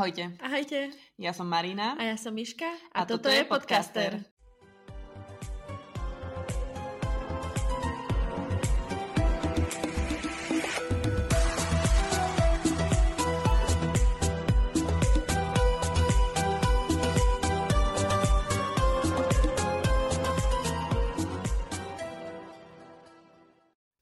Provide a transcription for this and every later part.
Ahojte. Ahojte. Ja som Marina. A ja som Miška. A, a toto, toto je podcaster. podcaster.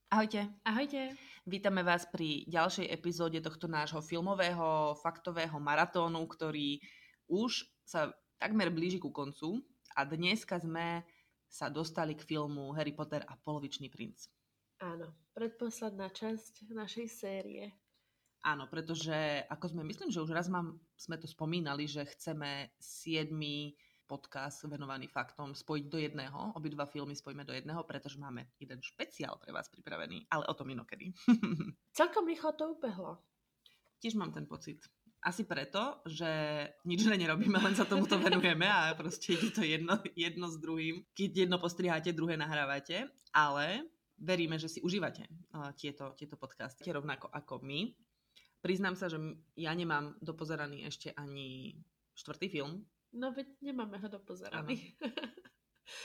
Ahojte. Ahojte. Vítame vás pri ďalšej epizóde tohto nášho filmového faktového maratónu, ktorý už sa takmer blíži ku koncu a dneska sme sa dostali k filmu Harry Potter a polovičný princ. Áno, predposledná časť našej série. Áno, pretože ako sme, myslím, že už raz mám, sme to spomínali, že chceme siedmy podcast venovaný faktom spojiť do jedného. Obidva filmy spojíme do jedného, pretože máme jeden špeciál pre vás pripravený, ale o tom inokedy. Celkom rýchlo to ubehlo. Tiež mám ten pocit. Asi preto, že nič nerobíme, len sa tomuto venujeme a proste ide to jedno, jedno s druhým. Keď jedno postriháte, druhé nahrávate, ale veríme, že si užívate uh, tieto, tieto podcasty rovnako ako my. Priznám sa, že ja nemám dopozeraný ešte ani štvrtý film, No veď nemáme ho dopozeraný.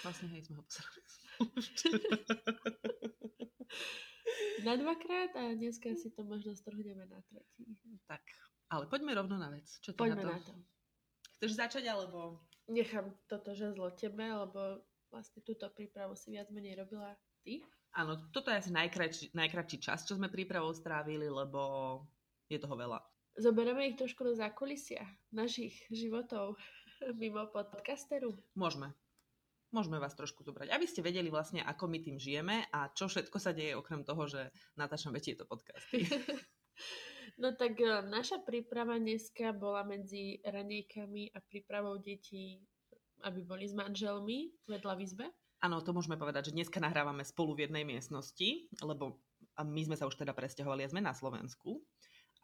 Vlastne hej, sme ho pozerali. na dvakrát a dneska si to možno strhneme na tretí. Tak, ale poďme rovno na vec. Čo poďme na to? na to. Chceš začať, alebo... Nechám toto žezlo tebe, lebo vlastne túto prípravu si viac menej robila ty. Áno, toto je asi najkračší, najkračší čas, čo sme prípravou strávili, lebo je toho veľa. Zoberieme ich trošku do zákulisia našich životov. mimo podcasteru? Môžeme. Môžeme vás trošku zobrať, aby ste vedeli vlastne, ako my tým žijeme a čo všetko sa deje okrem toho, že natáčame tieto podcasty. no tak e, naša príprava dneska bola medzi ranejkami a prípravou detí, aby boli s manželmi vedľa v izbe. Áno, to môžeme povedať, že dneska nahrávame spolu v jednej miestnosti, lebo my sme sa už teda presťahovali a sme na Slovensku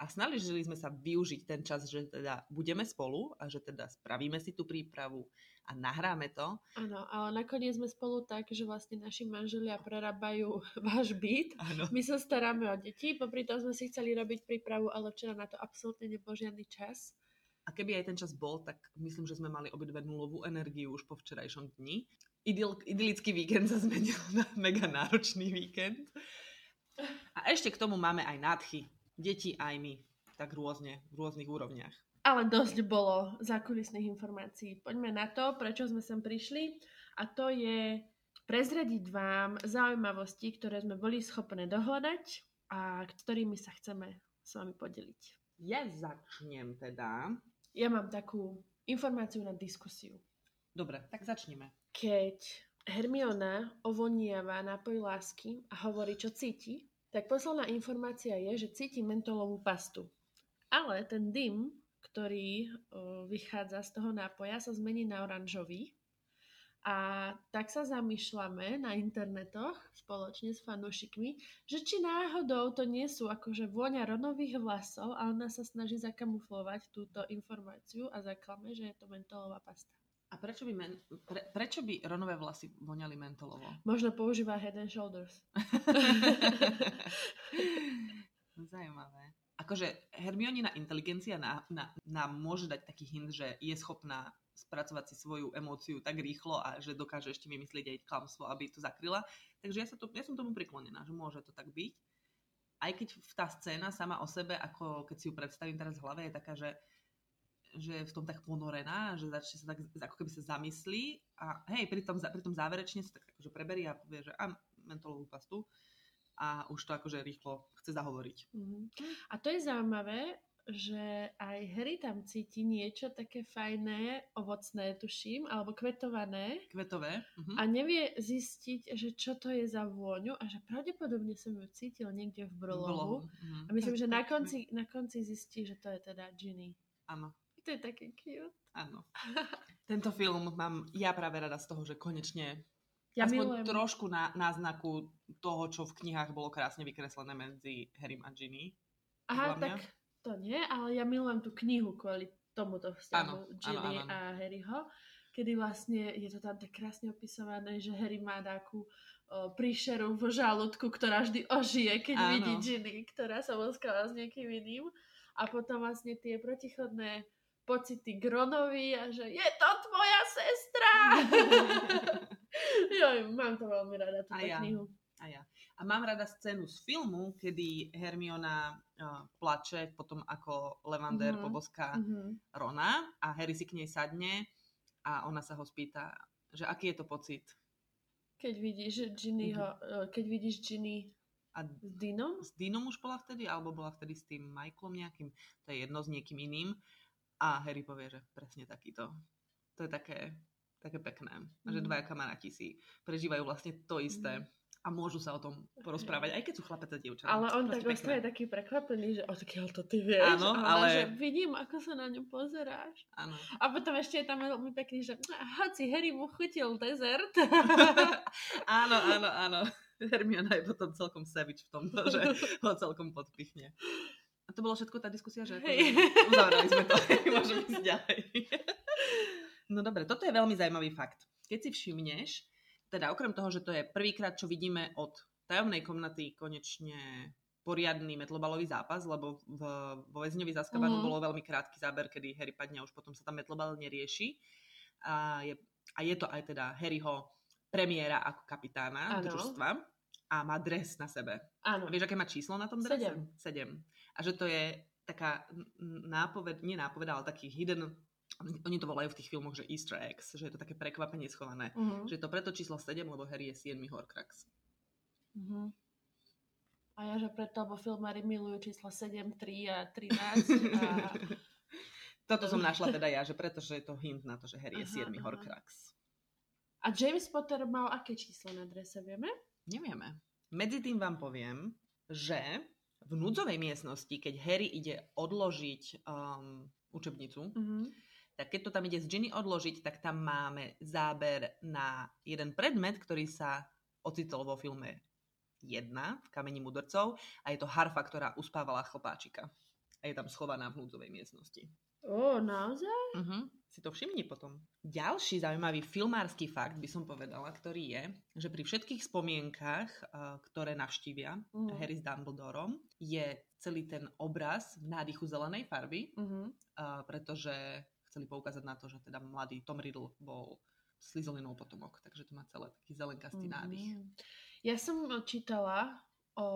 a snažili sme sa využiť ten čas, že teda budeme spolu a že teda spravíme si tú prípravu a nahráme to. Áno, ale nakoniec sme spolu tak, že vlastne naši manželia prerábajú váš byt. Ano. My sa staráme o deti, popri tom sme si chceli robiť prípravu, ale včera na to absolútne nebol žiadny čas. A keby aj ten čas bol, tak myslím, že sme mali obidve nulovú energiu už po včerajšom dni. Idyl, idylický víkend sa zmenil na mega náročný víkend. A ešte k tomu máme aj nádchy deti aj my, tak rôzne, v rôznych úrovniach. Ale dosť bolo zákulisných informácií. Poďme na to, prečo sme sem prišli. A to je prezradiť vám zaujímavosti, ktoré sme boli schopné dohľadať a ktorými sa chceme s vami podeliť. Ja začnem teda. Ja mám takú informáciu na diskusiu. Dobre, tak začneme. Keď Hermiona ovoniava nápoj lásky a hovorí, čo cíti, tak posledná informácia je, že cíti mentolovú pastu. Ale ten dym, ktorý vychádza z toho nápoja, sa zmení na oranžový. A tak sa zamýšľame na internetoch spoločne s fanúšikmi, že či náhodou to nie sú akože vôňa ronových vlasov a ona sa snaží zakamuflovať túto informáciu a zaklame, že je to mentolová pasta. A prečo by, men, pre, prečo by Ronové vlasy voňali mentolovo? Možno používa Head and Shoulders. Zajímavé. Akože Hermionina inteligencia nám, nám, nám môže dať taký hint, že je schopná spracovať si svoju emóciu tak rýchlo a že dokáže ešte vymyslieť aj klamstvo, aby to zakryla. Takže ja, sa to, ja som tomu priklonená, že môže to tak byť. Aj keď tá scéna sama o sebe, ako keď si ju predstavím teraz v hlave, je taká, že že je v tom tak ponorená, že začne sa tak ako keby sa zamyslí a hej, pri tom, pri tom záverečne sa tak akože preberí a povie, že a mentolovú pastu a už to akože rýchlo chce zahovoriť. Mm-hmm. A to je zaujímavé, že aj Harry tam cíti niečo také fajné, ovocné, tuším, alebo kvetované. Kvetové. Uh-huh. A nevie zistiť, že čo to je za vôňu a že pravdepodobne som ju cítil niekde v brlohu. Uh-huh. A myslím, tak, že tak, na konci, na konci zistí, že to je teda Ginny. Áno. To je také cute. Áno. Tento film mám ja práve rada z toho, že konečne ja aspoň milujem. trošku na, náznaku toho, čo v knihách bolo krásne vykreslené medzi Harrym a Ginny. Aha, tak to nie, ale ja milujem tú knihu kvôli tomuto vzťahu Ginny áno, áno. a Harryho, kedy vlastne je to tam tak krásne opisované, že Harry má takú o, príšeru v žalúdku, ktorá vždy ožije, keď vidí Ginny, ktorá sa voskáva s niekým iným. A potom vlastne tie protichodné pocity k Ronovi a že je to tvoja sestra! jo, mám to veľmi rada, A ja. knihu. A ja. A mám rada scénu z filmu, kedy Hermiona uh, plače potom ako Levander Mhm. poboská Mhm. Rona a Harry si k nej sadne a ona sa ho spýta, že aký je to pocit. Keď vidíš Ginnyho, eh, keď vidíš Ginny A s Dinom? s Dinom už bola vtedy, alebo bola vtedy s tým Michaelom nejakým, to je jedno s niekým iným. A Harry povie, že presne takýto. To je také, také pekné, že Mhm. dvaja kamaráti si prežívajú vlastne to isté. A môžu sa o tom porozprávať, aj keď sú chlapec a dievča. Ale on tak ostane taký prekvapený, že odkiaľ to ty vieš. Áno, ale- Že vidím, ako sa na ňu pozeráš. Áno. A potom ešte je tam veľmi pekný, že hoci Harry mu chutil dezert. áno, áno, áno. Hermiona je potom celkom savage v tomto, že ho celkom podpichne. A to bolo všetko tá diskusia, že Hej. uzavrali sme to, môžeme ísť ďalej. No dobre, toto je veľmi zaujímavý fakt. Keď si všimneš, teda okrem toho, že to je prvýkrát, čo vidíme od tajomnej komnaty konečne poriadny metlobalový zápas, lebo v, vo väzňovi Zaskabanu Mhm. bolo veľmi krátky záber, kedy Harry padne a už potom sa tam metlobal nerieši. A je, a je to aj teda Harryho premiéra ako kapitána družstva a má dres na sebe. Áno. Vieš, aké má číslo na tom drese? Sedem. Sedem. A že to je taká nápoved, nie nápoved, ale taký hidden, oni to volajú v tých filmoch, že easter eggs, že je to také prekvapenie schované. Uh-huh. Že je to preto číslo 7, lebo Harry je 7 Horcrux. Uh-huh. A ja, že preto, lebo filmári milujú čísla 7, 3 a 13. A... Toto som našla teda ja, že pretože je to hint na to, že Harry je Aha, 7 aha. Horcrux. a James Potter mal aké číslo na drese, vieme? Nevieme. Medzi tým vám poviem, že v núdzovej miestnosti, keď Harry ide odložiť um, učebnicu, Uh-huh. tak keď to tam ide z Ginny odložiť, tak tam máme záber na jeden predmet, ktorý sa ocitol vo filme 1 v Kameni mudrcov a je to harfa, ktorá uspávala chlpáčika. A je tam schovaná v núdzovej miestnosti. Ó, naozaj? Uh-huh. Si to všimni potom. Ďalší zaujímavý filmársky fakt by som povedala, ktorý je, že pri všetkých spomienkach, uh, ktoré navštívia Mhm. Harry s Dumbledorom, je celý ten obraz v nádychu zelenej farby, uh, pretože chceli poukázať na to, že teda mladý Tom Riddle bol Slythelinov potomok, takže to má celé taký zelenkastý nádych. Mhm. Ja som čítala o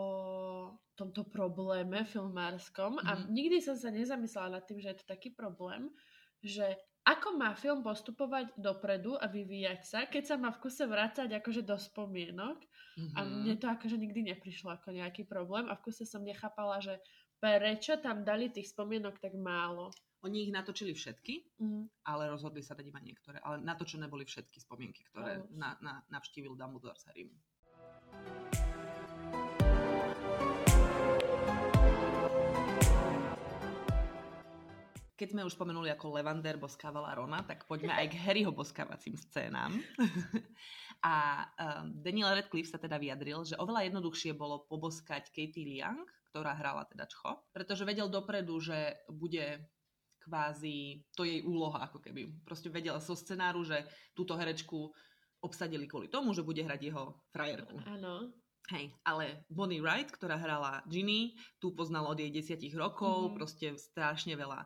tomto probléme filmárskom a Mhm. nikdy som sa nezamyslela nad tým, že je to taký problém, že ako má film postupovať dopredu a vyvíjať sa, keď sa má v kuse vrácať akože do spomienok Mm-hmm. a mne to akože nikdy neprišlo ako nejaký problém a v kuse som nechápala, že prečo tam dali tých spomienok tak málo. Oni ich natočili všetky, Mm. ale rozhodli sa dať iba niektoré. Ale natočené boli všetky spomienky, ktoré na, na, navštívil Dumbledore s Harrym. Keď sme už spomenuli, ako Levander boskávala Rona, tak poďme aj k Harryho boskávacím scénám. A um, Daniel Radcliffe sa teda vyjadril, že oveľa jednoduchšie bolo poboskať Katie Liang, ktorá hrala teda Čcho, pretože vedel dopredu, že bude kvázi, to jej úloha ako keby. Proste vedela zo scenáru, že túto herečku obsadili kvôli tomu, že bude hrať jeho frajerku. Áno. Hej, ale Bonnie Wright, ktorá hrala Ginny, tu poznala od jej desiatich rokov, Mhm. proste strašne veľa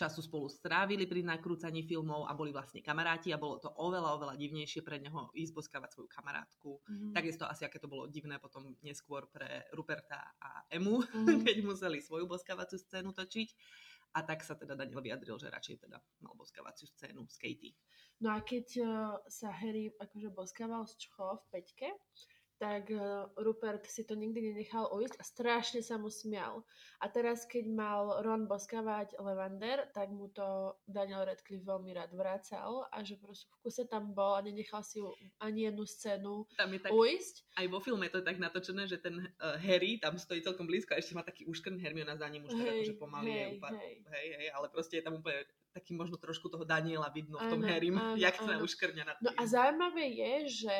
času spolu strávili pri nakrúcaní filmov a boli vlastne kamaráti a bolo to oveľa, oveľa divnejšie pre neho ísť boskávať svoju kamarátku. Mhm. Takisto asi, aké to bolo divné potom neskôr pre Ruperta a Emu, Mhm. keď museli svoju boskávaciu scénu točiť. A tak sa teda Daniel vyjadril, že radšej teda mal boskávaciu scénu s Katie. No a keď uh, sa Harry akože boskával z Čcho v peťke, tak uh, Rupert si to nikdy nenechal ujsť a strašne sa mu smial. A teraz, keď mal Ron boskávať Levander, tak mu to Daniel Radcliffe veľmi rád vracal a že proste v kuse tam bol a nenechal si ani jednu scénu Tam je tak, ujsť. aj vo filme to je tak natočené, že ten uh, Harry tam stojí celkom blízko a ešte má taký úškrn, Hermiona za ním už tak akože pomaly je hej, úplne, hej. hej, hej, ale proste je tam úplne taký možno trošku toho Daniela vidno v tom Áno, Harrym, jak sa uškrňa No tým. a zaujímavé je, že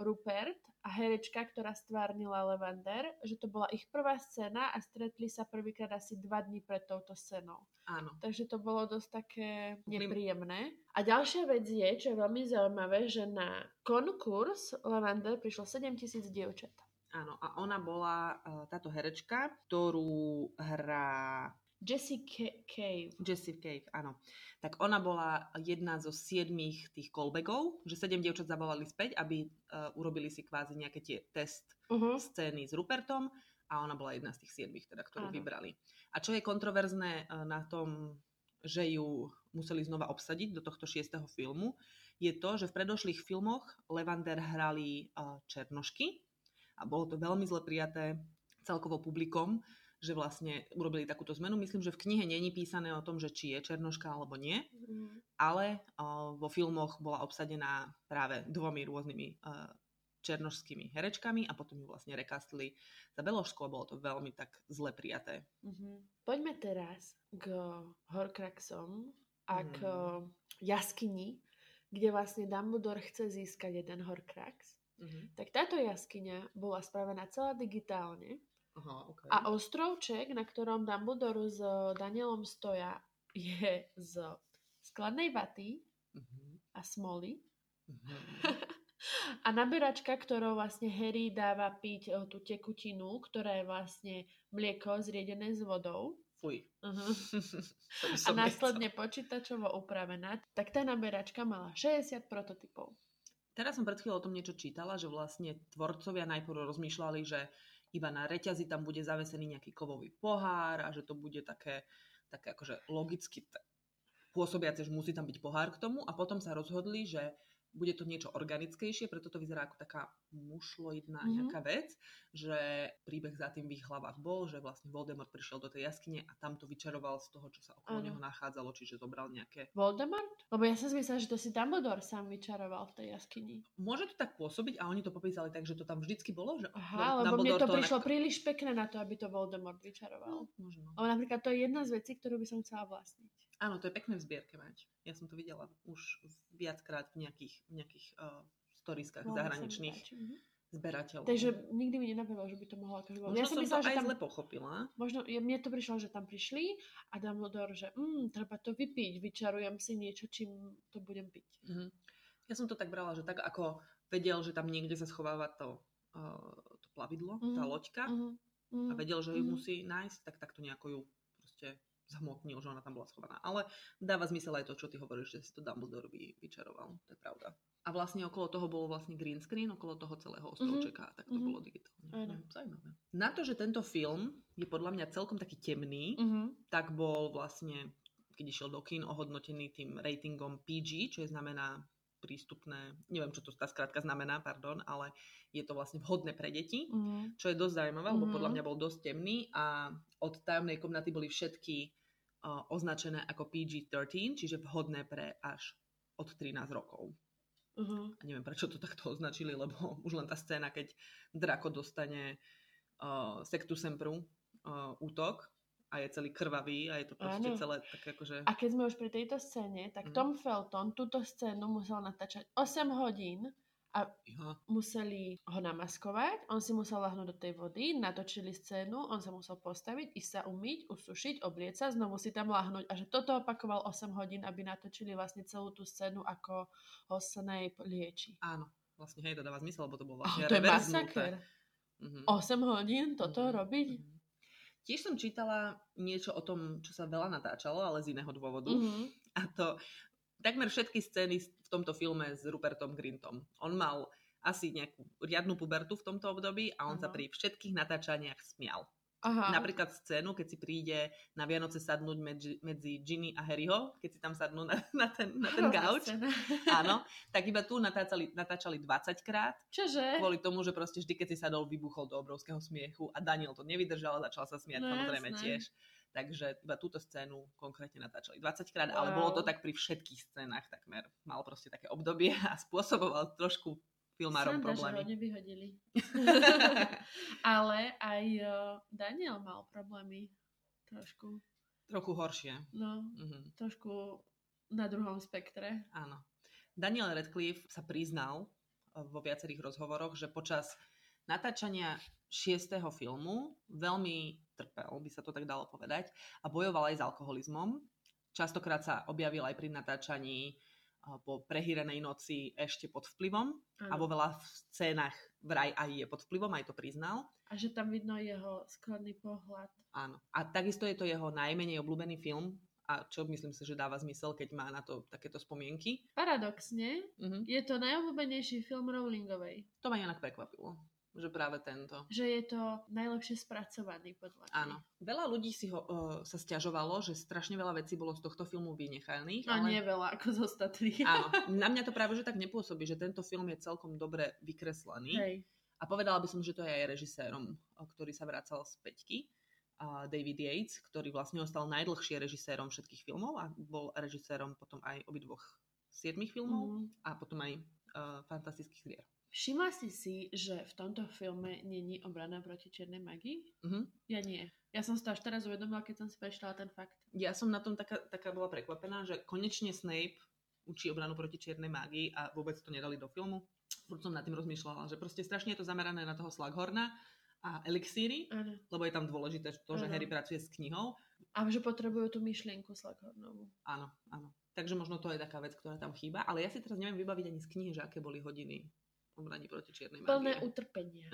Rupert a herečka, ktorá stvárnila Levander, že to bola ich prvá scéna a stretli sa prvýkrát asi dva dní pred touto scénou. Áno. Takže to bolo dosť také nepríjemné. A ďalšia vec je, čo je veľmi zaujímavé, že na konkurs Levander prišlo 7000 dievčat. Áno, a ona bola uh, táto herečka, ktorú hrá Jessie Ca- Cave. Jessie Cave, áno. Tak ona bola jedna zo siedmých tých callbackov, že sedem dievčat zavolali späť, aby uh, urobili si kvázi nejaké tie test Uh-huh. scény s Rupertom a ona bola jedna z tých siedmých, teda, ktorú Áno. vybrali. A čo je kontroverzné uh, na tom, že ju museli znova obsadiť do tohto šiestého filmu, je to, že v predošlých filmoch Levander hrali uh, Černošky a bolo to veľmi zle prijaté celkovo publikom, že vlastne urobili takúto zmenu. Myslím, že v knihe není písané o tom, že či je Černoška alebo nie, Mm. ale uh, vo filmoch bola obsadená práve dvomi rôznymi uh, černošskými herečkami a potom ju vlastne rekastli za Beložsku a bolo to veľmi tak zle prijaté. Mhm. Poďme teraz k Horcruxom a k Mhm. jaskyni, kde vlastne Dumbledore chce získať jeden Horcrux. Tak táto jaskyňa bola spravená celá digitálne Aha, okay. a ostrovček, na ktorom Dumbledore s Danielom stoja, je z skladnej vaty Mhm. a smoly. Mhm. A naberačka, ktorou vlastne Harry dáva piť eh, tú tekutinu, ktorá je vlastne mlieko zriedené s vodou. Fuj. Uh-huh. A následne nechcel. počítačovo upravená, tak tá naberačka mala 60 prototypov. Teraz som pred chvíľou o tom niečo čítala, že vlastne tvorcovia najprv rozmýšľali, že iba na reťazi tam bude zavesený nejaký kovový pohár a že to bude také, také akože logicky t- pôsobiace, že musí tam byť pohár k tomu. A potom sa rozhodli, že bude to niečo organickejšie, preto to vyzerá ako taká mušloidná Mhm. nejaká vec, že príbeh za tým v ich hlavách bol, že vlastne Voldemort prišiel do tej jaskyne a tam to vyčaroval z toho, čo sa okolo Áno. neho nachádzalo, čiže zobral nejaké Voldemort? Lebo ja som si myslela, že to si Dumbledore sám vyčaroval v tej jaskyni. Môže to tak pôsobiť a oni to popísali tak, že to tam vždycky bolo, že Aha, lebo mne to len prišlo ako- príliš pekné na to, aby to Voldemort vyčaroval. No, možno. Lebo napríklad to je jedna z vecí, ktorú by som chcela vlastniť. Áno, to je pekné v zbierke mať. Ja som to videla už viackrát v nejakých, v nejakých uh, storiskách No, zahraničných. Mhm. zberateľov. Takže nikdy mi nenapadlo, že by to mohlo akože... Možno ja som som myslela, to že aj tam... zle pochopila. Možno, ja, mne to prišlo, že tam prišli a Dumbledore, že mm, treba to vypiť, vyčarujem si niečo, čím to budem piť. Mhm. Ja som to tak brala, že tak ako vedel, že tam niekde sa schováva to, uh, to plavidlo, tá Mhm. loďka Mm, mm, a vedel, že ju mhm. musí nájsť, tak takto nejako ju proste zhmotnil, že ona tam bola schovaná. Ale dáva zmysel aj to, čo ty hovoríš, že si to Dumbledore vy, vyčaroval. To je pravda. A vlastne okolo toho bolo vlastne green screen, okolo toho celého ostrovčeka, mm-hmm. tak to mhm. bolo digitálne. Áno. Mm, Zaujímavé. Na to, že tento film je podľa mňa celkom taký temný, Mhm. tak bol vlastne, keď išiel do kín, ohodnotený tým ratingom PG, čo je znamená prístupné, neviem, čo to tá skrátka znamená, pardon, ale je to vlastne vhodné pre deti Mhm. čo je dosť zaujímavé, lebo Mhm. podľa mňa bol dosť temný a od tajomnej komnaty boli všetky uh, označené ako PG-13, čiže vhodné pre až od 13 rokov. Mhm. A neviem, prečo to takto označili, lebo už len tá scéna, keď Draco dostane uh, Sectu Sempru uh, útok a je celý krvavý a je to proste celé také akože... A keď sme už pri tejto scéne, tak Mhm. Tom Felton túto scénu musel natáčať 8 hodín a Ja, museli ho namaskovať, on si musel lahnúť do tej vody, natočili scénu, on sa musel postaviť, ísť sa umyť, usušiť, oblieť sa, znovu si tam lahnúť a že toto opakoval 8 hodín, aby natočili vlastne celú tú scénu, ako ho Snape lieči. áno, vlastne hej, to dáva zmysel, lebo to bolo Oh, vlastne to je masaker. Mhm. 8 hodín toto Mhm, robiť? mhm. Tiež som čítala niečo o tom, čo sa veľa natáčalo, ale z iného dôvodu. Mhm. A to takmer všetky scény v tomto filme s Rupertom Grintom. On mal asi nejakú riadnu pubertu v tomto období a on sa Aha. pri všetkých natáčaniach smial. Aha. Napríklad scénu, keď si príde na Vianoce sadnúť medzi, medzi Ginny a Harryho, keď si tam sadnú na, na ten, na ten gauč, áno, tak iba tu natáčali, natáčali 20 krát, Čože? kvôli tomu, že proste vždy, keď si sadol, vybuchol do obrovského smiechu a Daniel to nevydržal a začal sa smiať No samozrejme jasné. tiež. Takže iba túto scénu konkrétne natáčali 20 krát, ale bolo to Wow. tak pri všetkých scénach takmer. Mal proste také obdobie a spôsoboval trošku filmárom Sranda, že ho problémy. nevyhodili. Ale aj uh, Daniel mal problémy. Trošku. Trochu horšie. No, Mhm, trošku na druhom spektre. áno. Daniel Radcliffe sa priznal eh, vo viacerých rozhovoroch, že počas natáčania šiestého filmu veľmi trpel, by sa to tak dalo povedať, a bojoval aj s alkoholizmom. Častokrát sa objavil aj pri natáčaní eh, po prehýrenej noci ešte pod vplyvom a vo veľa v scénach vraj aj je pod vplyvom, aj to priznal. A že tam vidno jeho skladný pohľad. Áno. A takisto je to jeho najmenej obľúbený film, a čo myslím si, že dáva zmysel, keď má na to takéto spomienky. Paradoxne, Mhm. je to najobľúbenejší film Rowlingovej. To ma inak prekvapilo, že práve tento. Že je to najlepšie spracovaný podľa mňa. Áno. Veľa ľudí si ho, uh, sa stiažovalo, že strašne veľa vecí bolo z tohto filmu vynechaných. A ale... nie veľa ako z ostatných. Áno, na mňa to práve že tak nepôsobí, že tento film je celkom dobre vykreslený. Hej. A povedala by som, že to je aj režisérom, ktorý sa vracal z Peťky. David Yates, ktorý vlastne ostal najdlhšie režisérom všetkých filmov a bol režisérom potom aj obidvoch siedmých filmov Mhm. a potom aj uh, fantastických hier. Všimla si si, že v tomto filme není obrana proti čiernej magii? Mhm. Ja nie. Ja som si to až teraz uvedomila, keď som si prečítala ten fakt. Ja som na tom taká, taká bola prekvapená, že konečne Snape učí obranu proti čiernej mágii a vôbec to nedali do filmu. Furt som nad tým rozmýšľala, že proste strašne je to zamerané na toho Slughorna a elixíry, Áno. lebo je tam dôležité to, že Áno. Harry pracuje s knihou. A že potrebujú tú myšlienku Slughornovú. Áno, áno. Takže možno to je taká vec, ktorá tam chýba, ale ja si teraz neviem vybaviť ani z knihy, že aké boli hodiny obraní proti čiernej Plné mágie. utrpenia.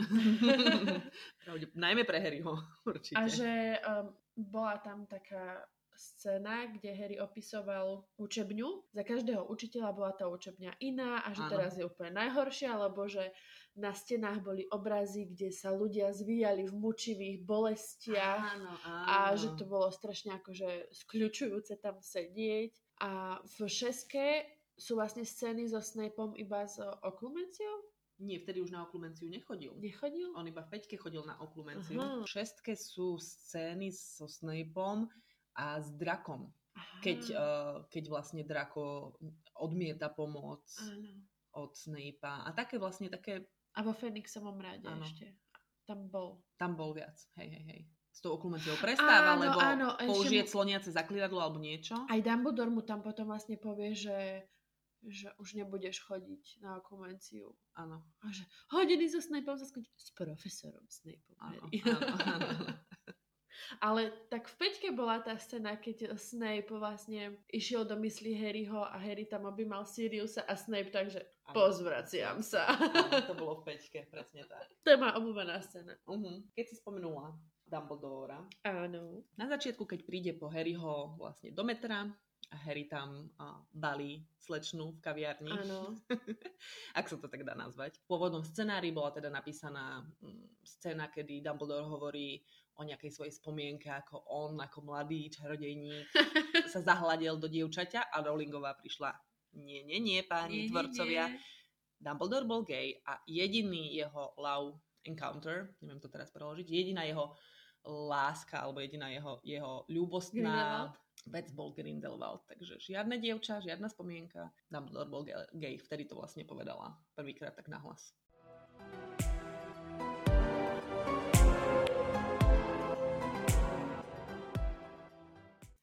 Pravde, najmä pre Harryho, určite. A že um, bola tam taká scéna, kde Harry opisoval učebňu. Za každého učiteľa bola tá učebňa iná a že Áno. teraz je úplne najhoršia, lebo že na stenách boli obrazy, kde sa ľudia zvíjali v mučivých bolestiach Áno, áno. a že to bolo strašne akože skľučujúce tam sedieť. A v šeske sú vlastne scény so Snapeom iba s oklumenciou? Nie, vtedy už na oklumenciu nechodil. Nechodil? On iba v peťke chodil na oklumenciu. Aha. V šestke sú scény so Snapeom a s drakom. Aha. Keď, uh, keď vlastne drako odmieta pomoc Áno. od Snape'a. A také vlastne také, A vo Fenixovom rade Áno. ešte. Tam bol. tam bol viac. Hej, hej, hej. S tou oklumenciou prestáva, Áno, lebo áno, použije mu- cloniace zaklínadlo alebo niečo. Aj Dumbledore mu tam potom vlastne povie, že, že už nebudeš chodiť na okumenciu. Áno, A že hodiny so Snapeom sa skončí s profesorom Snapeom. áno, áno, áno. Ale tak v Peťke bola tá scéna, keď Snape vlastne išiel do myslí Harryho a Harry tam objímal Siriusa a Snape takže Áno. pozvraciam sa. Áno, to bolo v peťke, presne tak. moja obľúbená scéna. Uh-huh. Keď si spomenula Dumbledora, Áno. na začiatku, keď príde po Harryho vlastne do metra a Harry tam uh, balí slečnu v kaviarni, Áno. ak sa to tak dá nazvať. V pôvodnom scenári bola teda napísaná mm, scéna, kedy Dumbledore hovorí o nejakej svojej spomienke, ako on, ako mladý čarodejník, sa zahľadil do dievčaťa a Rowlingová prišla. Nie, nie, nie, páni Nie, nie, tvorcovia. nie. Dumbledore bol gay a jediný jeho love encounter, neviem to teraz preložiť, jediná jeho láska alebo jediná jeho, jeho ľúbostná Grindelwald? Vec bol Grindelwald. Takže žiadne dievča, žiadna spomienka. Dumbledore bol ge- gay, vtedy to vlastne povedala prvýkrát tak nahlas.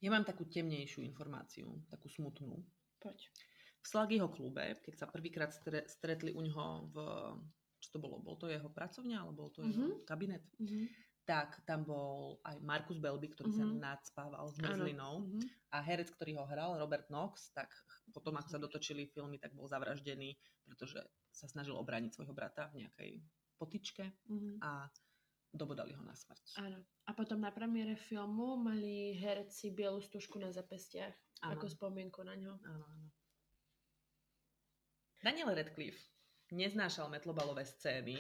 Ja mám takú temnejšiu informáciu, takú smutnú. Poď. V Slagyho klube, keď sa prvýkrát stre- stretli u ňoho v... Čo to bolo? Bol to jeho pracovňa, alebo bol to jeho Mhm. kabinet? Mhm. Tak tam bol aj Markus Belby, ktorý sa Mhm. nadspával s mrzlinou. Mhm. A herec, ktorý ho hral, Robert Knox, tak potom, ako sa dotočili filmy, tak bol zavraždený, pretože sa snažil obrániť svojho brata v nejakej potičke Mhm. a dobodali ho na smrť. Áno. A potom na premiére filmu mali herci bielu stužku na zapestiach. Áno. Ako spomienku na ňo. Áno, áno. Daniel Radcliffe neznášal metlobalové scény,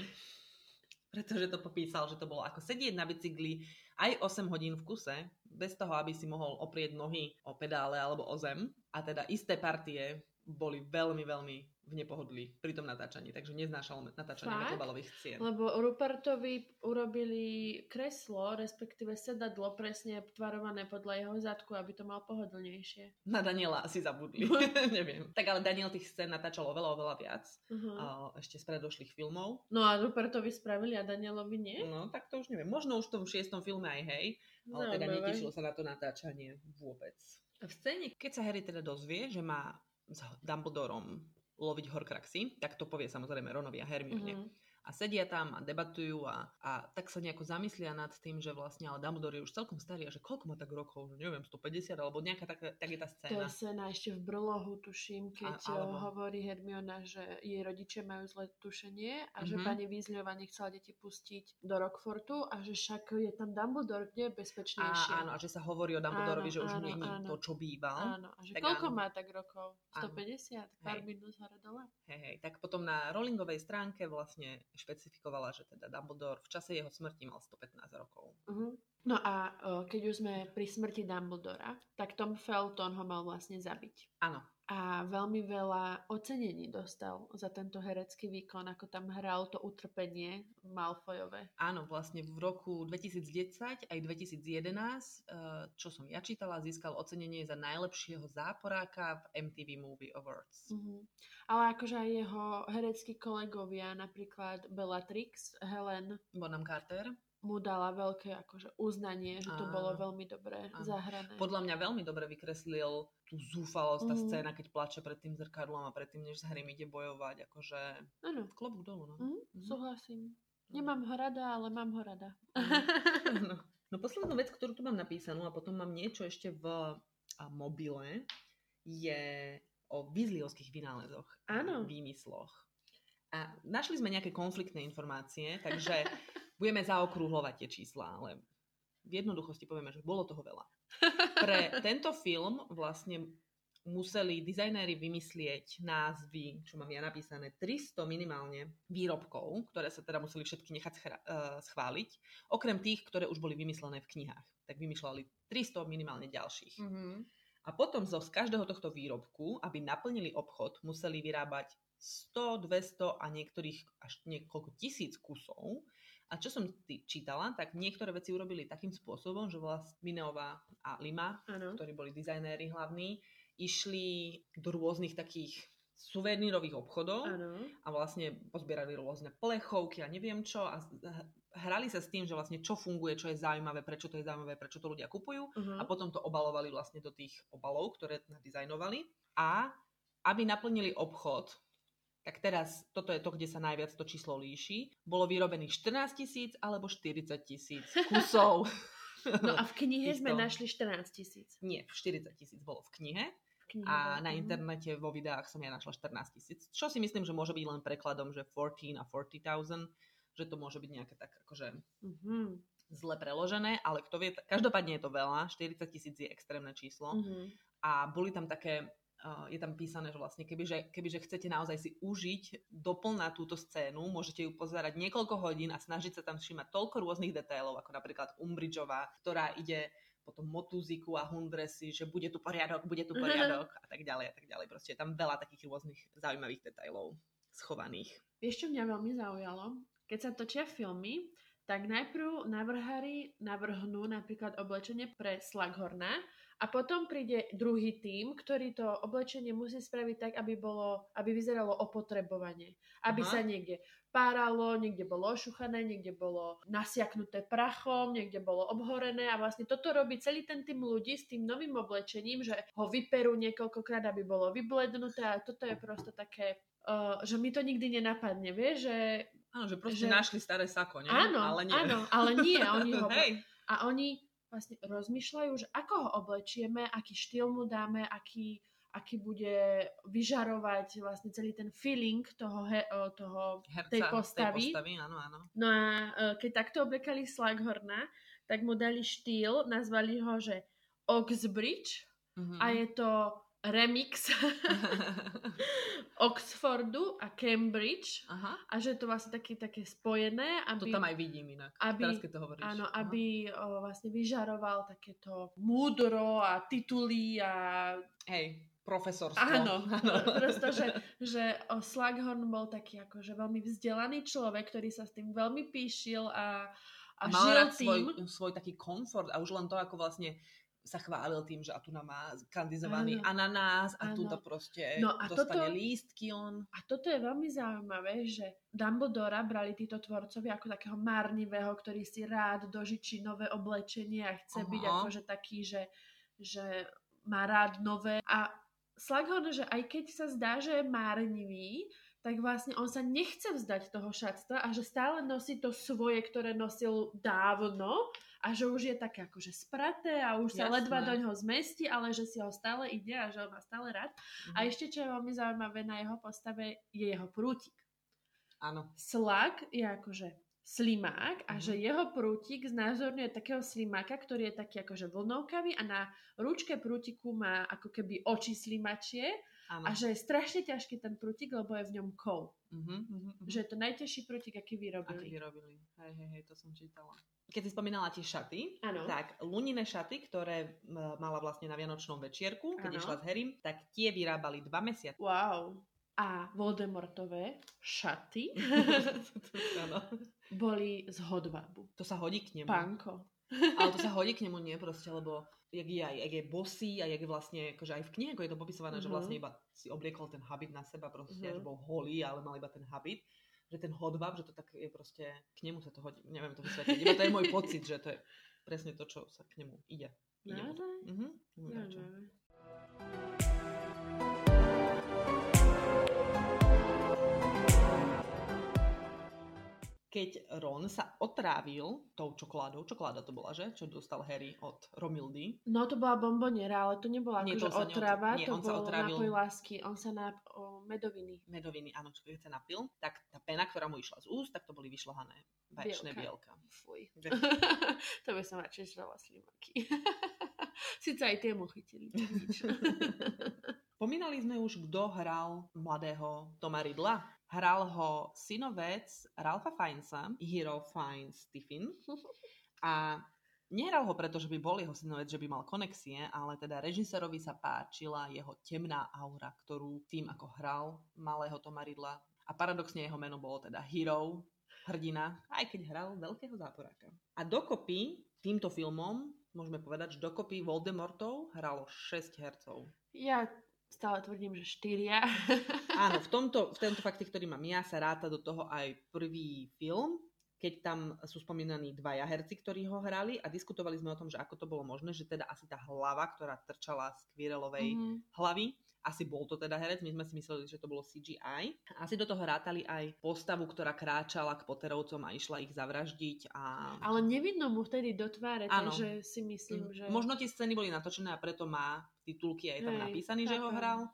pretože to popísal, že to bolo ako sedieť na bicykli aj 8 hodín v kuse, bez toho, aby si mohol oprieť nohy o pedále alebo o zem. A teda isté partie boli veľmi, veľmi v nepohodlí pri tom natáčaní, takže neznášal natáčanie Fakt? metlobalových scén. Lebo Rupertovi urobili kreslo, respektíve sedadlo presne tvarované podľa jeho zadku, aby to mal pohodlnejšie. Na Daniela asi zabudli, neviem. Tak ale Daniel tých scén natáčal oveľa, oveľa viac, Uh-huh. ešte z predošlých filmov. No a Rupertovi spravili a Danielovi nie? No, tak to už neviem. Možno už v tom šiestom filme aj hej, ale teda Zaujímavé. netešil sa na to natáčanie vôbec. V scéne, keď sa Harry teda dozvie, že má s Dumbledorom loviť horcraxy, tak to povie samozrejme Ronovi a Hermione. Mhm. A sedia tam a debatujú a, a tak sa nejako zamyslia nad tým, že vlastne ale Dumbledore je už celkom starý a že koľko má tak rokov, neviem, 150 alebo nejaká tak, tak je tá scéna. To je scéna ešte v Brlohu, tuším, keď a, alebo... hovorí Hermiona, že jej rodičia majú zlé tušenie a že mm-hmm. pani Weasleyová nechcela deti pustiť do Rockfortu a že však je tam Dumbledore, kde je bezpečnejšie. A, áno, a že sa hovorí o Dumbledorovi, že už nie je to, čo býval. Áno, a že tak koľko áno. má tak rokov? 150? Áno. Pár minút hore dole? Hej, hej, tak potom na Rowlingovej stránke vlastne špecifikovala, že teda Dumbledore v čase jeho smrti mal 115 rokov. Uh-huh. No a keď už sme pri smrti Dumbledora, tak Tom Felton ho mal vlastne zabiť. Áno a veľmi veľa ocenení dostal za tento herecký výkon, ako tam hral to utrpenie Malfoyové. Áno, vlastne v roku 2010 aj 2011, eh, čo som ja čítala, získal ocenenie za najlepšieho záporáka v MTV Movie Awards. Uh-huh. Ale akože aj jeho hereckí kolegovia, napríklad Bellatrix, Helen Bonham Carter, mu dala veľké akože uznanie, že to áno, bolo veľmi dobre áno. zahrané. Podľa mňa veľmi dobre vykreslil tú zúfalosť, tá mm. scéna, keď plače pred tým zrkadlom a predtým, než s Harrym ide bojovať, akože ano. klobúk dolu. No. Mm, mm. Súhlasím. Nemám ho rada, ale mám ho rada. no. no poslednú vec, ktorú tu mám napísanú a potom mám niečo ešte v a, mobile, je o Weasleyovských vynálezoch. Áno. Výmysloch. A našli sme nejaké konfliktné informácie, takže budeme zaokrúhlovať tie čísla, ale v jednoduchosti povieme, že bolo toho veľa. Pre tento film vlastne museli dizajnéri vymyslieť názvy, čo mám ja napísané, 300 minimálne výrobkov, ktoré sa teda museli všetky nechať uh, schváliť, okrem tých, ktoré už boli vymyslené v knihách. Tak vymýšľali 300 minimálne ďalších. Mm-hmm. A potom zo z každého tohto výrobku, aby naplnili obchod, museli vyrábať 100, 200 a niektorých až niekoľko tisíc kusov, a čo som čítala, tak niektoré veci urobili takým spôsobom, že vlastne Mineová a Lima, ano. ktorí boli dizajnéri hlavní, išli do rôznych takých suvenírových obchodov ano. a vlastne pozbierali rôzne plechovky a neviem čo a hrali sa s tým, že vlastne čo funguje, čo je zaujímavé, prečo to je zaujímavé, prečo to ľudia kupujú uh-huh. a potom to obalovali vlastne do tých obalov, ktoré nadizajnovali a aby naplnili obchod, tak teraz toto je to, kde sa najviac to číslo líši. Bolo vyrobených 14 tisíc alebo 40 tisíc kusov. No a v knihe sme našli 14 tisíc. Nie, 40 tisíc bolo v knihe. A na internete vo videách som ja našla 14 tisíc. Čo si myslím, že môže byť len prekladom, že 14 a 40,000, že to môže byť nejaké tak akože mm-hmm. zle preložené, ale kto vie, každopádne je to veľa, 40 tisíc je extrémne číslo. Mm-hmm. A boli tam také je tam písané, že vlastne kebyže, kebyže chcete naozaj si užiť doplná túto scénu, môžete ju pozerať niekoľko hodín a snažiť sa tam všímať toľko rôznych detailov, ako napríklad Umbridgeová, ktorá ide potom Motuziku a Hundresy, že bude tu poriadok, bude tu poriadok a tak ďalej a tak ďalej. Proste je tam veľa takých rôznych zaujímavých detailov schovaných. Vieš, čo mňa veľmi zaujalo? Keď sa točia filmy, tak najprv navrhári navrhnú napríklad oblečenie pre Slughorna a potom príde druhý tým, ktorý to oblečenie musí spraviť tak, aby, bolo, aby vyzeralo opotrebovanie. Aby Aha. sa niekde páralo, niekde bolo ošuchané, niekde bolo nasiaknuté prachom, niekde bolo obhorené a vlastne toto robí celý ten tým ľudí s tým novým oblečením, že ho vyperú niekoľkokrát, aby bolo vyblednuté a toto je prosto také, uh, že mi to nikdy nenapadne, vieš, že... Áno, že proste že... našli staré sako, nie? Áno, ale nie. áno, ale nie. Oni ho... Hej. A oni vlastne rozmýšľajú, že ako ho oblečieme, aký štýl mu dáme, aký, aký bude vyžarovať vlastne celý ten feeling toho, he, toho Herca, tej postavy. Tej postavy áno, áno. No a e, keď takto oblekali Slughorna, tak mu dali štýl, nazvali ho, že Oxbridge mm-hmm. a je to remix Oxfordu a Cambridge Aha. a že je to vlastne také, také spojené. Aby, to tam aj vidím inak, aby, teraz keď to hovoríš. Áno, Aha. aby o, vlastne vyžaroval takéto múdro a tituly a... Hej, profesorstvo. Áno, áno. prosto, že, že o, Slughorn bol taký akože veľmi vzdelaný človek, ktorý sa s tým veľmi píšil a, a, mal rád tým. Svoj, svoj taký komfort a už len to, ako vlastne sa chválil tým, že a tu má kandizovaný ano. ananás a tu to proste no a dostane toto, lístky on. A toto je veľmi zaujímavé, že Dumbledora brali títo tvorcovi ako takého marnivého, ktorý si rád dožičí nové oblečenie a chce Aha. byť akože taký, že, že má rád nové. A Slughorn, že aj keď sa zdá, že je márnivý, tak vlastne on sa nechce vzdať toho šatstva a že stále nosí to svoje, ktoré nosil dávno a že už je také akože spraté a už sa Jasné. ledva do ňoho zmestí, ale že si ho stále ide a že ho má stále rád. Mhm. A ešte, čo je veľmi zaujímavé na jeho postave, je jeho prútik. Áno. Slak je akože slimák a Mhm. že jeho prútik znázorňuje takého slimáka, ktorý je taký akože vlnovkavý a na ručke prútiku má ako keby oči slimačie Áno. a že je strašne ťažký ten prútik, lebo je v ňom kov. Mhm, mhm, mhm. Že je to najťažší prútik, aký Aký vyrobili. vyrobili. Hej, hej, hej, to som čítala. Keď si spomínala tie šaty, Áno. tak lunine šaty, ktoré mala vlastne na Vianočnom večierku, keď Áno. išla s Harrym, tak tie vyrábali dva mesiace. Wow. A Voldemortové šaty boli z hodvábu. to sa hodí k nemu. Panko. Ale to sa hodí k nemu nie proste, lebo jak je, aj, jak je bosý a jak je vlastne, akože aj v knihe je to popisované, že Mhm. vlastne iba si obliekol ten habit na seba proste, Mhm. že bol holý, ale mal iba ten habit že ten hodvab, že to tak je proste, k nemu sa to hodí, neviem to vysvetliť, iba to je môj pocit, že to je presne to, čo sa k nemu ide. ide to. Naozaj? Mhm, neviem prečo. Keď Ron sa otrávil tou čokoládou, čokoláda to bola, že? Čo dostal Harry od Romildy. No to bola bomboniera, ale to nebola Nie, akože to sa neot- otrava, nie, to on sa bol otrávil. nápoj lásky. On sa na o, medoviny. medoviny, áno, čo keď sa napil, tak tá pena, ktorá mu išla z úst, tak to boli vyšľahané vaječné bielka. Fuj. to by som radšej žrala slimaky. Sice aj tie mu chytili. nič. Pomínali sme už, kto hral mladého Toma Ridla. Hral ho synovec Ralpha Fiennesa, Hero Fiennes Tiffin. A nehral ho preto, že by bol jeho synovec, že by mal konexie, ale teda režisérovi sa páčila jeho temná aura, ktorú tým, ako hral malého Toma Ridla. A paradoxne jeho meno bolo teda Hero, hrdina, aj keď hral veľkého záporáka. A dokopy týmto filmom, môžeme povedať, že dokopy Voldemortov hralo 6 hercov. ja stále tvrdím, že štyria. Áno, v tomto, v tomto fakte, ktorý mám ja, sa ráta do toho aj prvý film, keď tam sú spomínaní dvaja herci, ktorí ho hrali a diskutovali sme o tom, že ako to bolo možné, že teda asi tá hlava, ktorá trčala z Kvirelovej Mhm. hlavy, asi bol to teda herec, my sme si mysleli, že to bolo CGI. Asi do toho rátali aj postavu, ktorá kráčala k Potterovcom a išla ich zavraždiť. A... Ale nevidno mu vtedy do tváre, takže si myslím, že... Možno tie scény boli natočené a preto má titulky aj tam Hej, napísaný, že ho hral,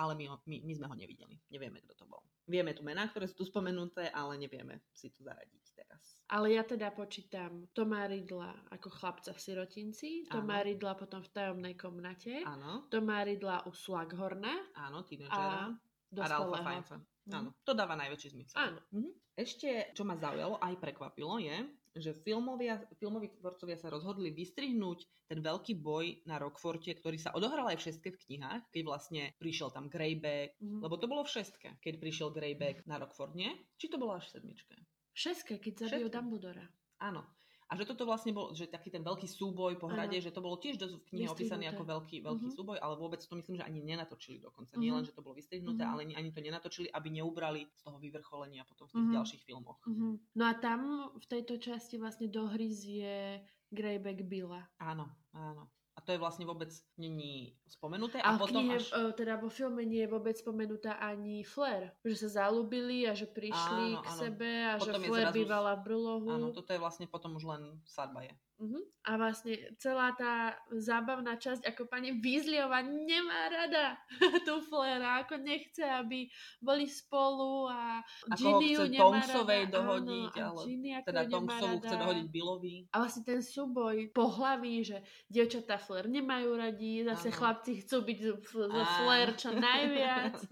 ale my, ho, my, my sme ho nevideli. Nevieme, kto to bol. Vieme tu mená, ktoré sú tu spomenuté, ale nevieme si tu zaradiť teraz. Ale ja teda počítam Toma Ridla ako chlapca v sirotinci, Toma Áno. Ridla potom v tajomnej komnate, Áno, Toma Ridla u Slughorna áno, a tínedžera. A Ralfa dospelého. Fiennesa. Mhm. Áno, to dáva najväčší zmysel. Áno. Mhm. Ešte, čo ma zaujalo, aj prekvapilo, je, že filmovia, filmoví tvorcovia sa rozhodli vystrihnúť ten veľký boj na Rockforte, ktorý sa odohral aj v šestke v knihách, keď vlastne prišiel tam Greyback, Mhm. lebo to bolo v šestke, keď prišiel Greyback na Rockford, nie? Či to bolo až v sedmičke? Šeske, keď zabijú Šeske. Dumbledora. Áno. A že toto vlastne bol, že taký ten veľký súboj po hrade, Áno. že to bolo tiež dosť v knihe opísané ako veľký, veľký Mhm. súboj, ale vôbec to myslím, že ani nenatočili dokonca. Nie Mhm. len, že to bolo vystrihnuté, Mhm. ale ani, ani to nenatočili, aby neubrali z toho vyvrcholenia potom v tých Mhm. ďalších filmoch. Mhm. No a tam v tejto časti vlastne dohryzie Greyback Billa. Áno, áno. A to je vlastne vôbec není spomenuté. A A, potom knihe, až... e, teda vo filme nie je vôbec spomenutá ani Flair. Že sa zalúbili a že prišli Áno, k áno. sebe a že Potom je Flair zrazu- bývala v Brulohu. Áno, toto je vlastne potom už len sadba je. Mhm. A vlastne celá tá zábavná časť, ako pani Weasleyová nemá rada tú Flair a ako nechce, aby boli spolu a Ginny ju nemá Tomsovej rada. dohodiť, Áno, ale Ginny ako Teda Tomsovú chce dohodiť Billovi. A vlastne ten súboj pohlaví, že dievčatá Flair nemajú radi, zase Áno. chlapci chcú byť zo Á. Flair čo najviac.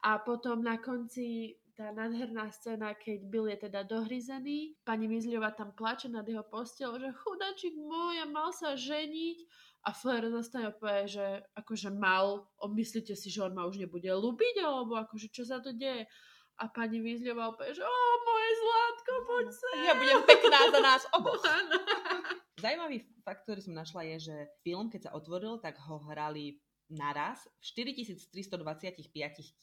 A potom na konci tá nádherná scéna, keď Bill je teda dohryzený, pani Weasleyová tam plače nad jeho postelou, že chudačik môj, a mal sa ženiť. A Flair zostane povie, že akože mal, myslíte si, že on ma už nebude ľúbiť, alebo akože čo sa to deje? A pani Weasleyová povie, že o, moje zlátko, poď sem. Ja budem pekná za nás oboch. Áno. Zaujímavý fakt, ktorý som našla, je, že film, keď sa otvoril, tak ho hrali naraz v 4325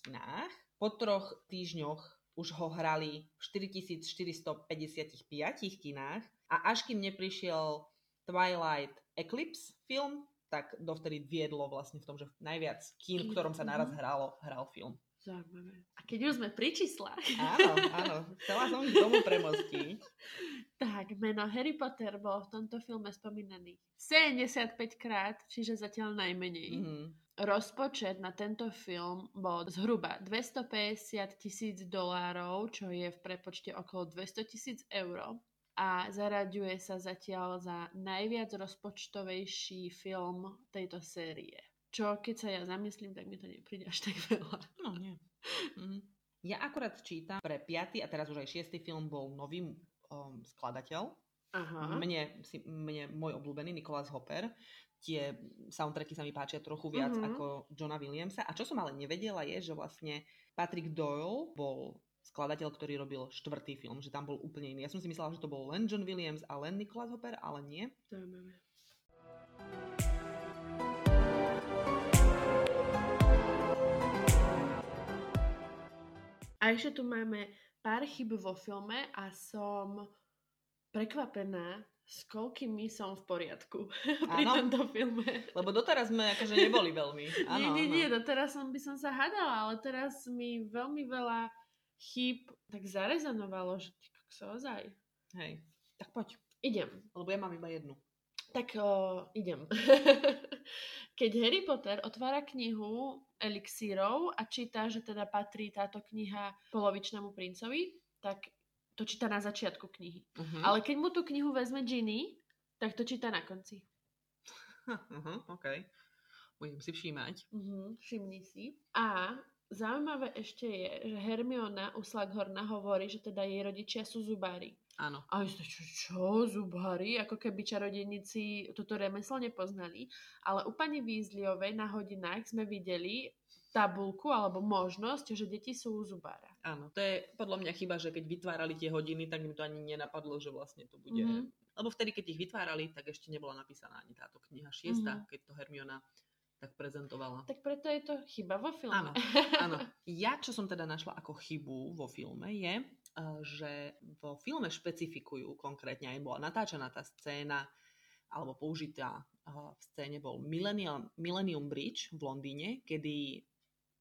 kinách. Po troch týždňoch už ho hrali v 4455 kinách a až kým neprišiel Twilight Eclipse film, tak dovtedy viedlo vlastne v tom, že najviac kín, v ktorom sa naraz hralo, hral film. Zaujímavé. A keď už sme pri číslach. Áno, áno. Chcela som k tomu premostiť. tak, meno Harry Potter bol v tomto filme spomínaný 75 krát, čiže zatiaľ najmenej. Mhm. Rozpočet na tento film bol zhruba 250 tisíc dolárov, čo je v prepočte okolo 200 tisíc eur a zaraďuje sa zatiaľ za najviac rozpočtovejší film tejto série. Čo keď sa ja zamyslím, tak mi to nepríde až tak veľa. No nie. Mhm. Ja akurát čítam, pre piaty a teraz už aj šiestý film bol nový um, skladateľ. Aha. Mne, si, mne môj obľúbený Nicholas Hopper. Tie soundtracky sa mi páčia trochu viac Mhm. ako Johna Williamsa. A čo som ale nevedela je, že vlastne Patrick Doyle bol skladateľ, ktorý robil štvrtý film, že tam bol úplne iný. Ja som si myslela, že to bol len John Williams a len Nicholas Hopper, ale nie. Zaujímavé. A ešte tu máme pár chyb vo filme a som prekvapená, s koľkými som v poriadku pri Áno. tomto filme. Lebo doteraz sme akože neboli veľmi. Áno, nie, nie, nie, doteraz som, by som sa hádala, ale teraz mi veľmi veľa chýb tak zarezonovalo, že ty kokso, ozaj. Hej, tak poď. Idem. Lebo ja mám iba jednu. Tak o, idem. Keď Harry Potter otvára knihu elixírov a číta, že teda patrí táto kniha polovičnému princovi, tak to číta na začiatku knihy. Uh-huh. Ale keď mu tú knihu vezme Ginny, tak to číta na konci. Uh-huh, OK. Budem si všímať. Mhm, všimni si. A zaujímavé ešte je, že Hermiona u Slughorna hovorí, že teda jej rodičia sú zubári. Áno. A my sme, čo, čo, zubári? Ako keby čarodejníci toto remeslo nepoznali. Ale u pani Weasleyovej na hodinách sme videli tabulku alebo možnosť, že deti sú u zubára. Áno, to je podľa mňa chyba, že keď vytvárali tie hodiny, tak im to ani nenapadlo, že vlastne to bude... Mhm. Lebo vtedy, keď ich vytvárali, tak ešte nebola napísaná ani táto kniha šiesta, Mhm. keď to Hermiona tak prezentovala. Tak preto je to chyba vo filme. Áno, áno. Ja, čo som teda našla ako chybu vo filme, je, eh, že vo filme špecifikujú konkrétne, aj bola natáčaná tá scéna, alebo použitá eh, v scéne bol Millennium, Millennium Bridge v Londýne, kedy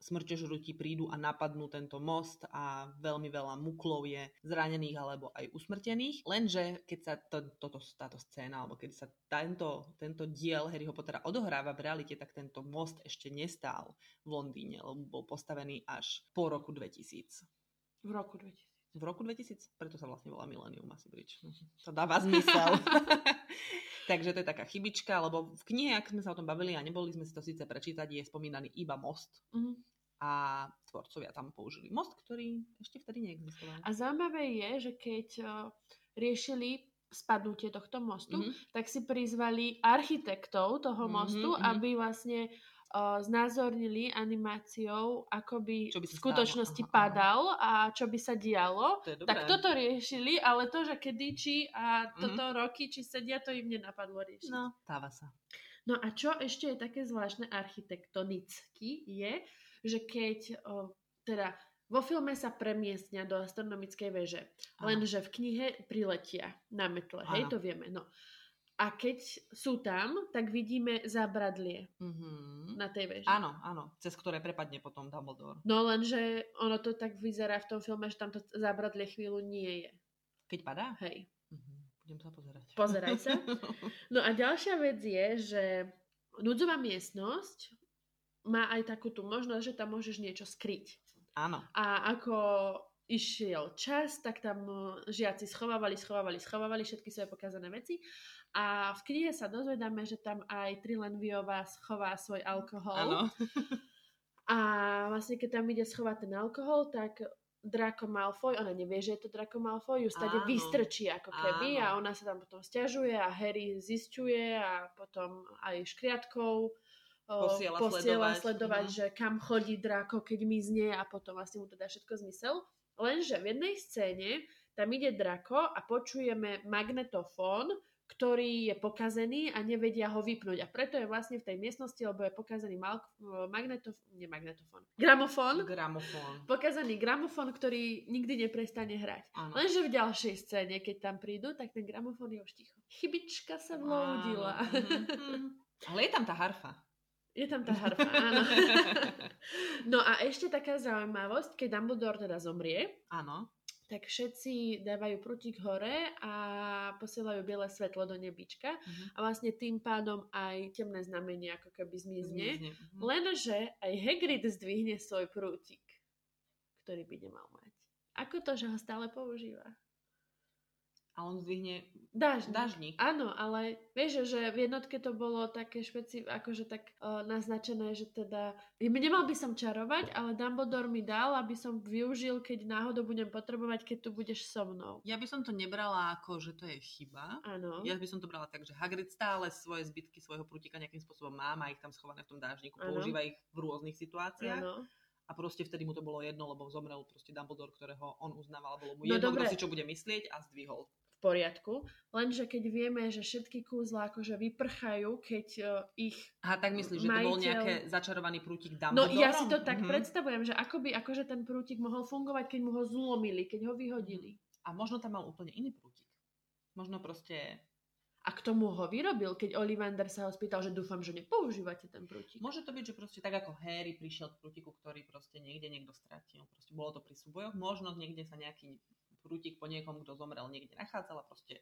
smrťožrutí prídu a napadnú tento most a veľmi veľa muklov je zranených alebo aj usmrtených. Lenže keď sa to, toto, táto scéna, alebo keď sa tento, tento diel Harryho Pottera odohráva v realite, tak tento most ešte nestál v Londýne, lebo bol postavený až po roku 2000. V roku 2000. V roku 2000? Preto sa vlastne volá Millennium asi Bridge. To dáva zmysel. Takže to je taká chybička, lebo v knihe, ak sme sa o tom bavili a neboli sme si to síce prečítať, je spomínaný iba most Mhm. A tvorcovia tam použili most, ktorý ešte vtedy neexistoval. A zaujímavé je, že keď o, riešili spadnutie tohto mostu, Mhm. tak si prizvali architektov toho Mhm, mostu, mhm. aby vlastne o, znázornili animáciou, ako by, Čo by v skutočnosti. Aha, aha. padal a čo by sa dialo. To. Tak toto riešili, ale to, že kedy, či a Mhm. toto roky, či sedia, to im nenapadlo riešiť. No, stáva sa. No a čo ešte je také zvláštne architektonicky je, že keď o, teda vo filme sa premiestnia do astronomickej veže, lenže v knihe priletia na metle, hej, Áno. to vieme, no. A keď sú tam, tak vidíme zábradlie Mhm. na tej veži. Áno, áno, cez ktoré prepadne potom Dumbledore. No lenže ono to tak vyzerá v tom filme, že tam to zábradlie chvíľu nie je. Keď padá? Hej. Mhm. Budem sa pozerať. Pozeraj sa. No a ďalšia vec je, že núdzová miestnosť má aj takú tú možnosť, že tam môžeš niečo skryť. Áno. A ako išiel čas, tak tam žiaci schovávali, schovávali, schovávali všetky svoje pokázané veci. A v knihe sa dozvedáme, že tam aj Trilenviová schová svoj alkohol. Áno. A vlastne keď tam ide schovať ten alkohol, tak Draco Malfoy, ona nevie, že je to Draco Malfoy, ju stade Áno. vystrčí ako keby Áno. a ona sa tam potom stiažuje a Harry zisťuje a potom aj škriatkou Posiela posiela sledovať. sledovať, Mhm. že kam chodí Draco, keď mizne a potom vlastne mu to dá všetko zmysel. Lenže v jednej scéne tam ide Draco a počujeme magnetofón, ktorý je pokazený a nevedia ho vypnúť. A preto je vlastne v tej miestnosti, lebo je pokazený mal- magnetofón, nie magnetofón, gramofón, Gramofón. pokazaný gramofón, ktorý nikdy neprestane hrať. Áno. Lenže v ďalšej scéne, keď tam prídu, tak ten gramofón je už ticho. Chybička sa vloudila. Mhm, mhm. Ale je tam tá harfa. Je tam tá harfa, áno. No a ešte taká zaujímavosť, keď Dumbledore teda zomrie, Áno. tak všetci dávajú prútik hore a posielajú biele svetlo do nebička Mhm. a vlastne tým pádom aj temné znamenie ako keby zmizne. Zmizne. Mhm. Lenže aj Hagrid zdvihne svoj prútik, ktorý by nemal mať. Ako to, že ho stále používa? A on zdvihne Dážnik. dážnik. Áno, ale vieš, že v jednotke to bolo také špeci, akože tak uh, naznačené, že teda nemal by som čarovať, ale Dumbledore mi dal, aby som využil, keď náhodou budem potrebovať, keď tu budeš so mnou. Ja by som to nebrala ako, že to je chyba. Áno. Ja by som to brala tak, že Hagrid stále svoje zbytky svojho prútika nejakým spôsobom má, má ich tam schované v tom dážniku, Áno. používa ich v rôznych situáciách. Áno. A proste vtedy mu to bolo jedno, lebo zomrel proste Dumbledore, ktorého on uznával, bolo mu No jedno, dobre. kto si čo bude myslieť a zdvihol. V poriadku. Lenže keď vieme, že všetky kúzla akože vyprchajú, keď uh, ich... Aha, tak myslíš, že to bol Majiteľ- nejaký začarovaný prútik No Dumbledore? ja si to tak predstavujem, že ako by akože ten prútik mohol fungovať, keď mu ho zlomili, keď ho vyhodili. A možno tam mal úplne iný prútik. Možno proste... A k tomu ho vyrobil, keď Ollivander sa ho spýtal, že dúfam, že nepoužívate ten prútik. Môže to byť, že proste tak ako Harry prišiel k prútiku, ktorý proste niekde niekto stratil. Proste bolo to pri súbojoch. Možno niekde sa nejaký prútik po niekom, kto zomrel, niekde nachádzal a proste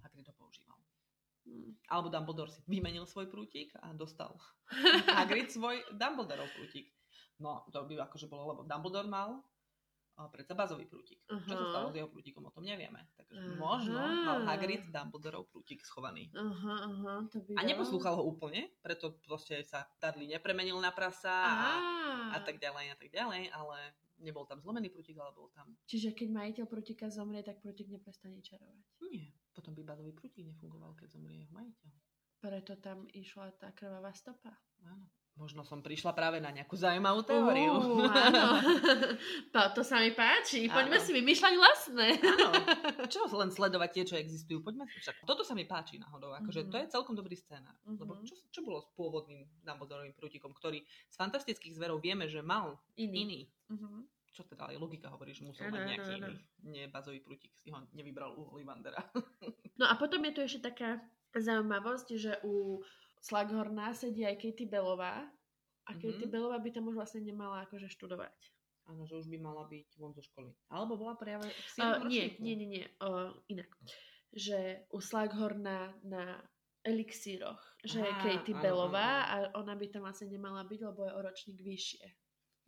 Hagrid to používal. Hm. Alebo Dumbledore si vymenil svoj prútik a dostal Hagrid svoj Dumbledorov prútik. No, to by akože bolo, lebo Dumbledore mal predsa bazový prútik. Čo sa stalo s jeho prútikom, o tom nevieme. Takže Aha. možno mal Hagrid Dumbledorov prútik schovaný. Aha, aha, to by A neposlúchal ho úplne, preto proste sa Dudley nepremenil na prasa a, a tak ďalej a tak ďalej, ale nebol tam zlomený prútik, ale bol tam... Čiže keď majiteľ prútika zomrie, tak prútik neprestane čarovať. Nie, potom by bazový prútik nefungoval, keď zomrie jeho majiteľ. Preto tam išla tá krvavá stopa. Áno. Možno som prišla práve na nejakú zaujímavú teóriu. Ú, áno. to, to sa mi páči. Poďme Áno. si vymýšľať vlastné. Áno. Čo len sledovať tie, čo existujú? Poďme si však. Toto sa mi páči náhodou. Akože Mhm. to je celkom dobrý scénar. Mhm. Lebo čo, čo bolo s pôvodným Dumbledorovým prútikom, ktorý z fantastických zverov vieme, že mal Iný. iný. Mhm. Čo teda aj logika hovorí, že musel mať nejaký iný. Nie bazový prútik si ho nevybral u Ollivandera. No a potom je tu ešte taká zaujímavosť, že u Slughorna sedí aj Katie Bellová. A Katie Mhm. Bellová by tam už vlastne nemala akože študovať. Áno, že už by mala byť von zo školy. Alebo bola práve v Uh, 7. nie, nie, nie, nie. Uh, inak. Že u Slughorna na elixíroch, že je Á, Katie áno, Bellová a ona by tam vlastne nemala byť, lebo je o ročník vyššie.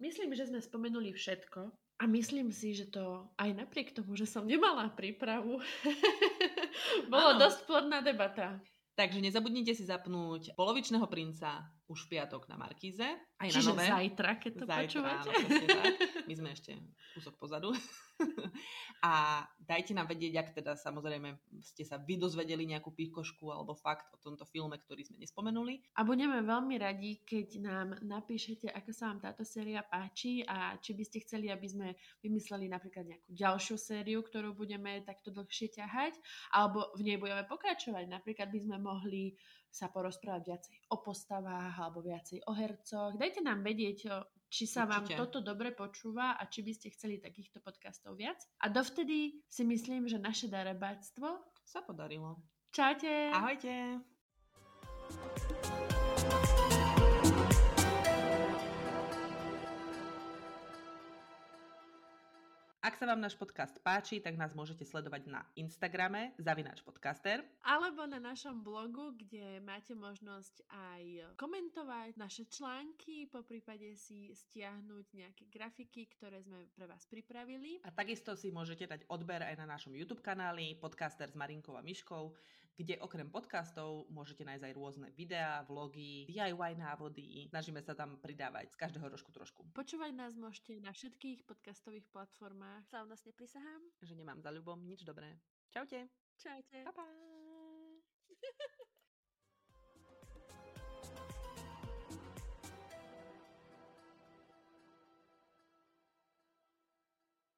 Myslím, že sme spomenuli všetko a myslím si, že to aj napriek tomu, že som nemala prípravu, bolo Áno. dosť plodná debata. Takže nezabudnite si zapnúť polovičného princa už v piatok na Markíze. Aj Čiže na nové. zajtra, keď to Zajtra, počúvate. áno, tak. My sme ešte kúsok pozadu. a dajte nám vedieť, ak teda samozrejme ste sa vy dozvedeli nejakú pikošku alebo fakt o tomto filme, ktorý sme nespomenuli. A budeme veľmi radi, keď nám napíšete, ako sa vám táto séria páči a či by ste chceli, aby sme vymysleli napríklad nejakú ďalšiu sériu, ktorú budeme takto dlhšie ťahať, alebo v nej budeme pokračovať. Napríklad by sme mohli sa porozprávať viacej o postavách alebo viacej o hercoch. Dajte nám vedieť, či sa vám Určite. toto dobre počúva a či by ste chceli takýchto podcastov viac. A dovtedy si myslím, že naše darebáctvo. Sa podarilo. Čaute! Ahojte! Ak sa vám náš podcast páči, tak nás môžete sledovať na Instagrame zavináč podcaster. Alebo na našom blogu, kde máte možnosť aj komentovať naše články, po prípade si stiahnuť nejaké grafiky, ktoré sme pre vás pripravili. A takisto si môžete dať odber aj na našom YouTube kanáli Podcaster s Marinkou a Myškou, kde okrem podcastov môžete nájsť aj rôzne videá, vlogy, DIY návody. Snažíme sa tam pridávať z každého rožku trošku. Počúvať nás môžete na všetkých podcastových platformách. Slavnostne prisahám. Že nemám za ľubom nič dobré. Čaute. Čaute. Pa, pa.